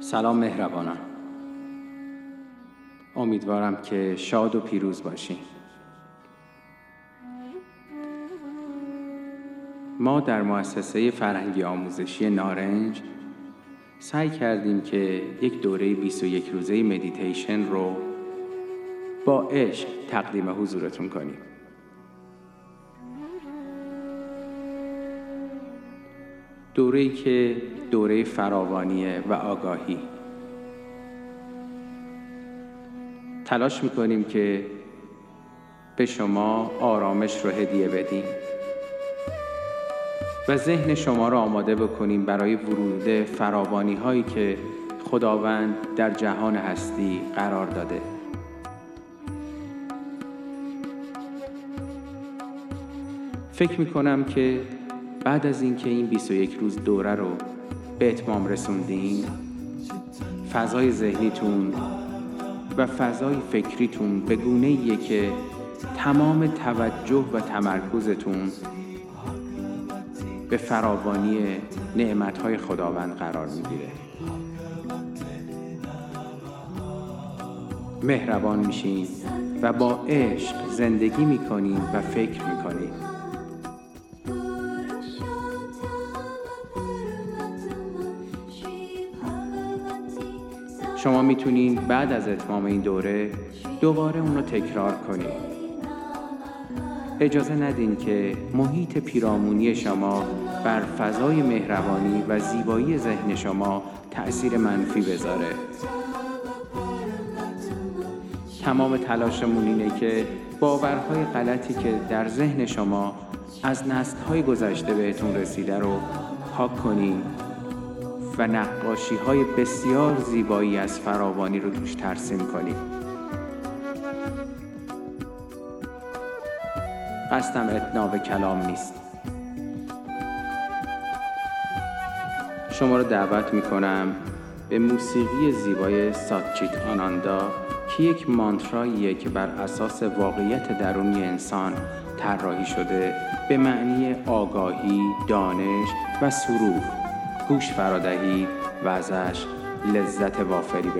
سلام مهربانان. امیدوارم که شاد و پیروز باشین. ما در مؤسسه فرهنگی آموزشی نارنج سعی کردیم که یک دوره 21 روزه مدیتیشن رو با عشق تقدیم حضورتون کنیم. دوره که دوره فراوانیه و آگاهی. تلاش می‌کنیم که به شما آرامش رو هدیه بدیم و ذهن شما را آماده بکنیم برای ورود فراوانی هایی که خداوند در جهان هستی قرار داده. فکر می که بعد از اینکه این 21 روز دوره رو به اتمام رسوندین فضای ذهنیتون و فضای فکریتون به گونه که تمام توجه و تمرکزتون به فراوانی نعمتهای خداوند قرار می‌گیره. مهربان میشین و با عشق زندگی می‌کنین و فکر می‌کنین. شما می‌تونین بعد از اتمام این دوره دوباره اون رو تکرار کنید اجازه ندین که محیط پیرامونی شما بر فضای مهربانی و زیبایی ذهن شما تأثیر منفی بذاره. تمام تلاشمون اینه که باورهای غلطی که در ذهن شما از نسلهای گذشته بهتون رسیده رو پاک کنین. و نقاشی های بسیار زیبایی از فراوانی رو توش ترسیم کنید قصدم اتناب کلام نیست. شما رو دعوت می کنم به موسیقی زیبای ساتچیت آناندا که یک مانتراییه که بر اساس واقعیت درونی انسان طراحی شده به معنی آگاهی، دانش و سرور. گوش فرادهی و ازش لذت وافری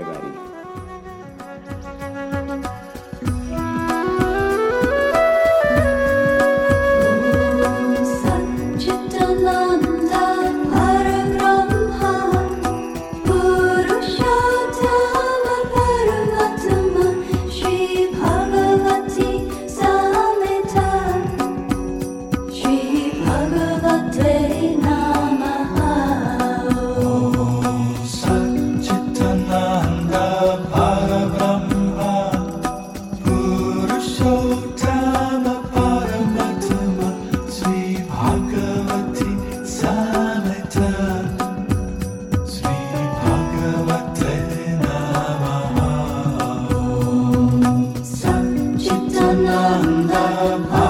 ananda bhava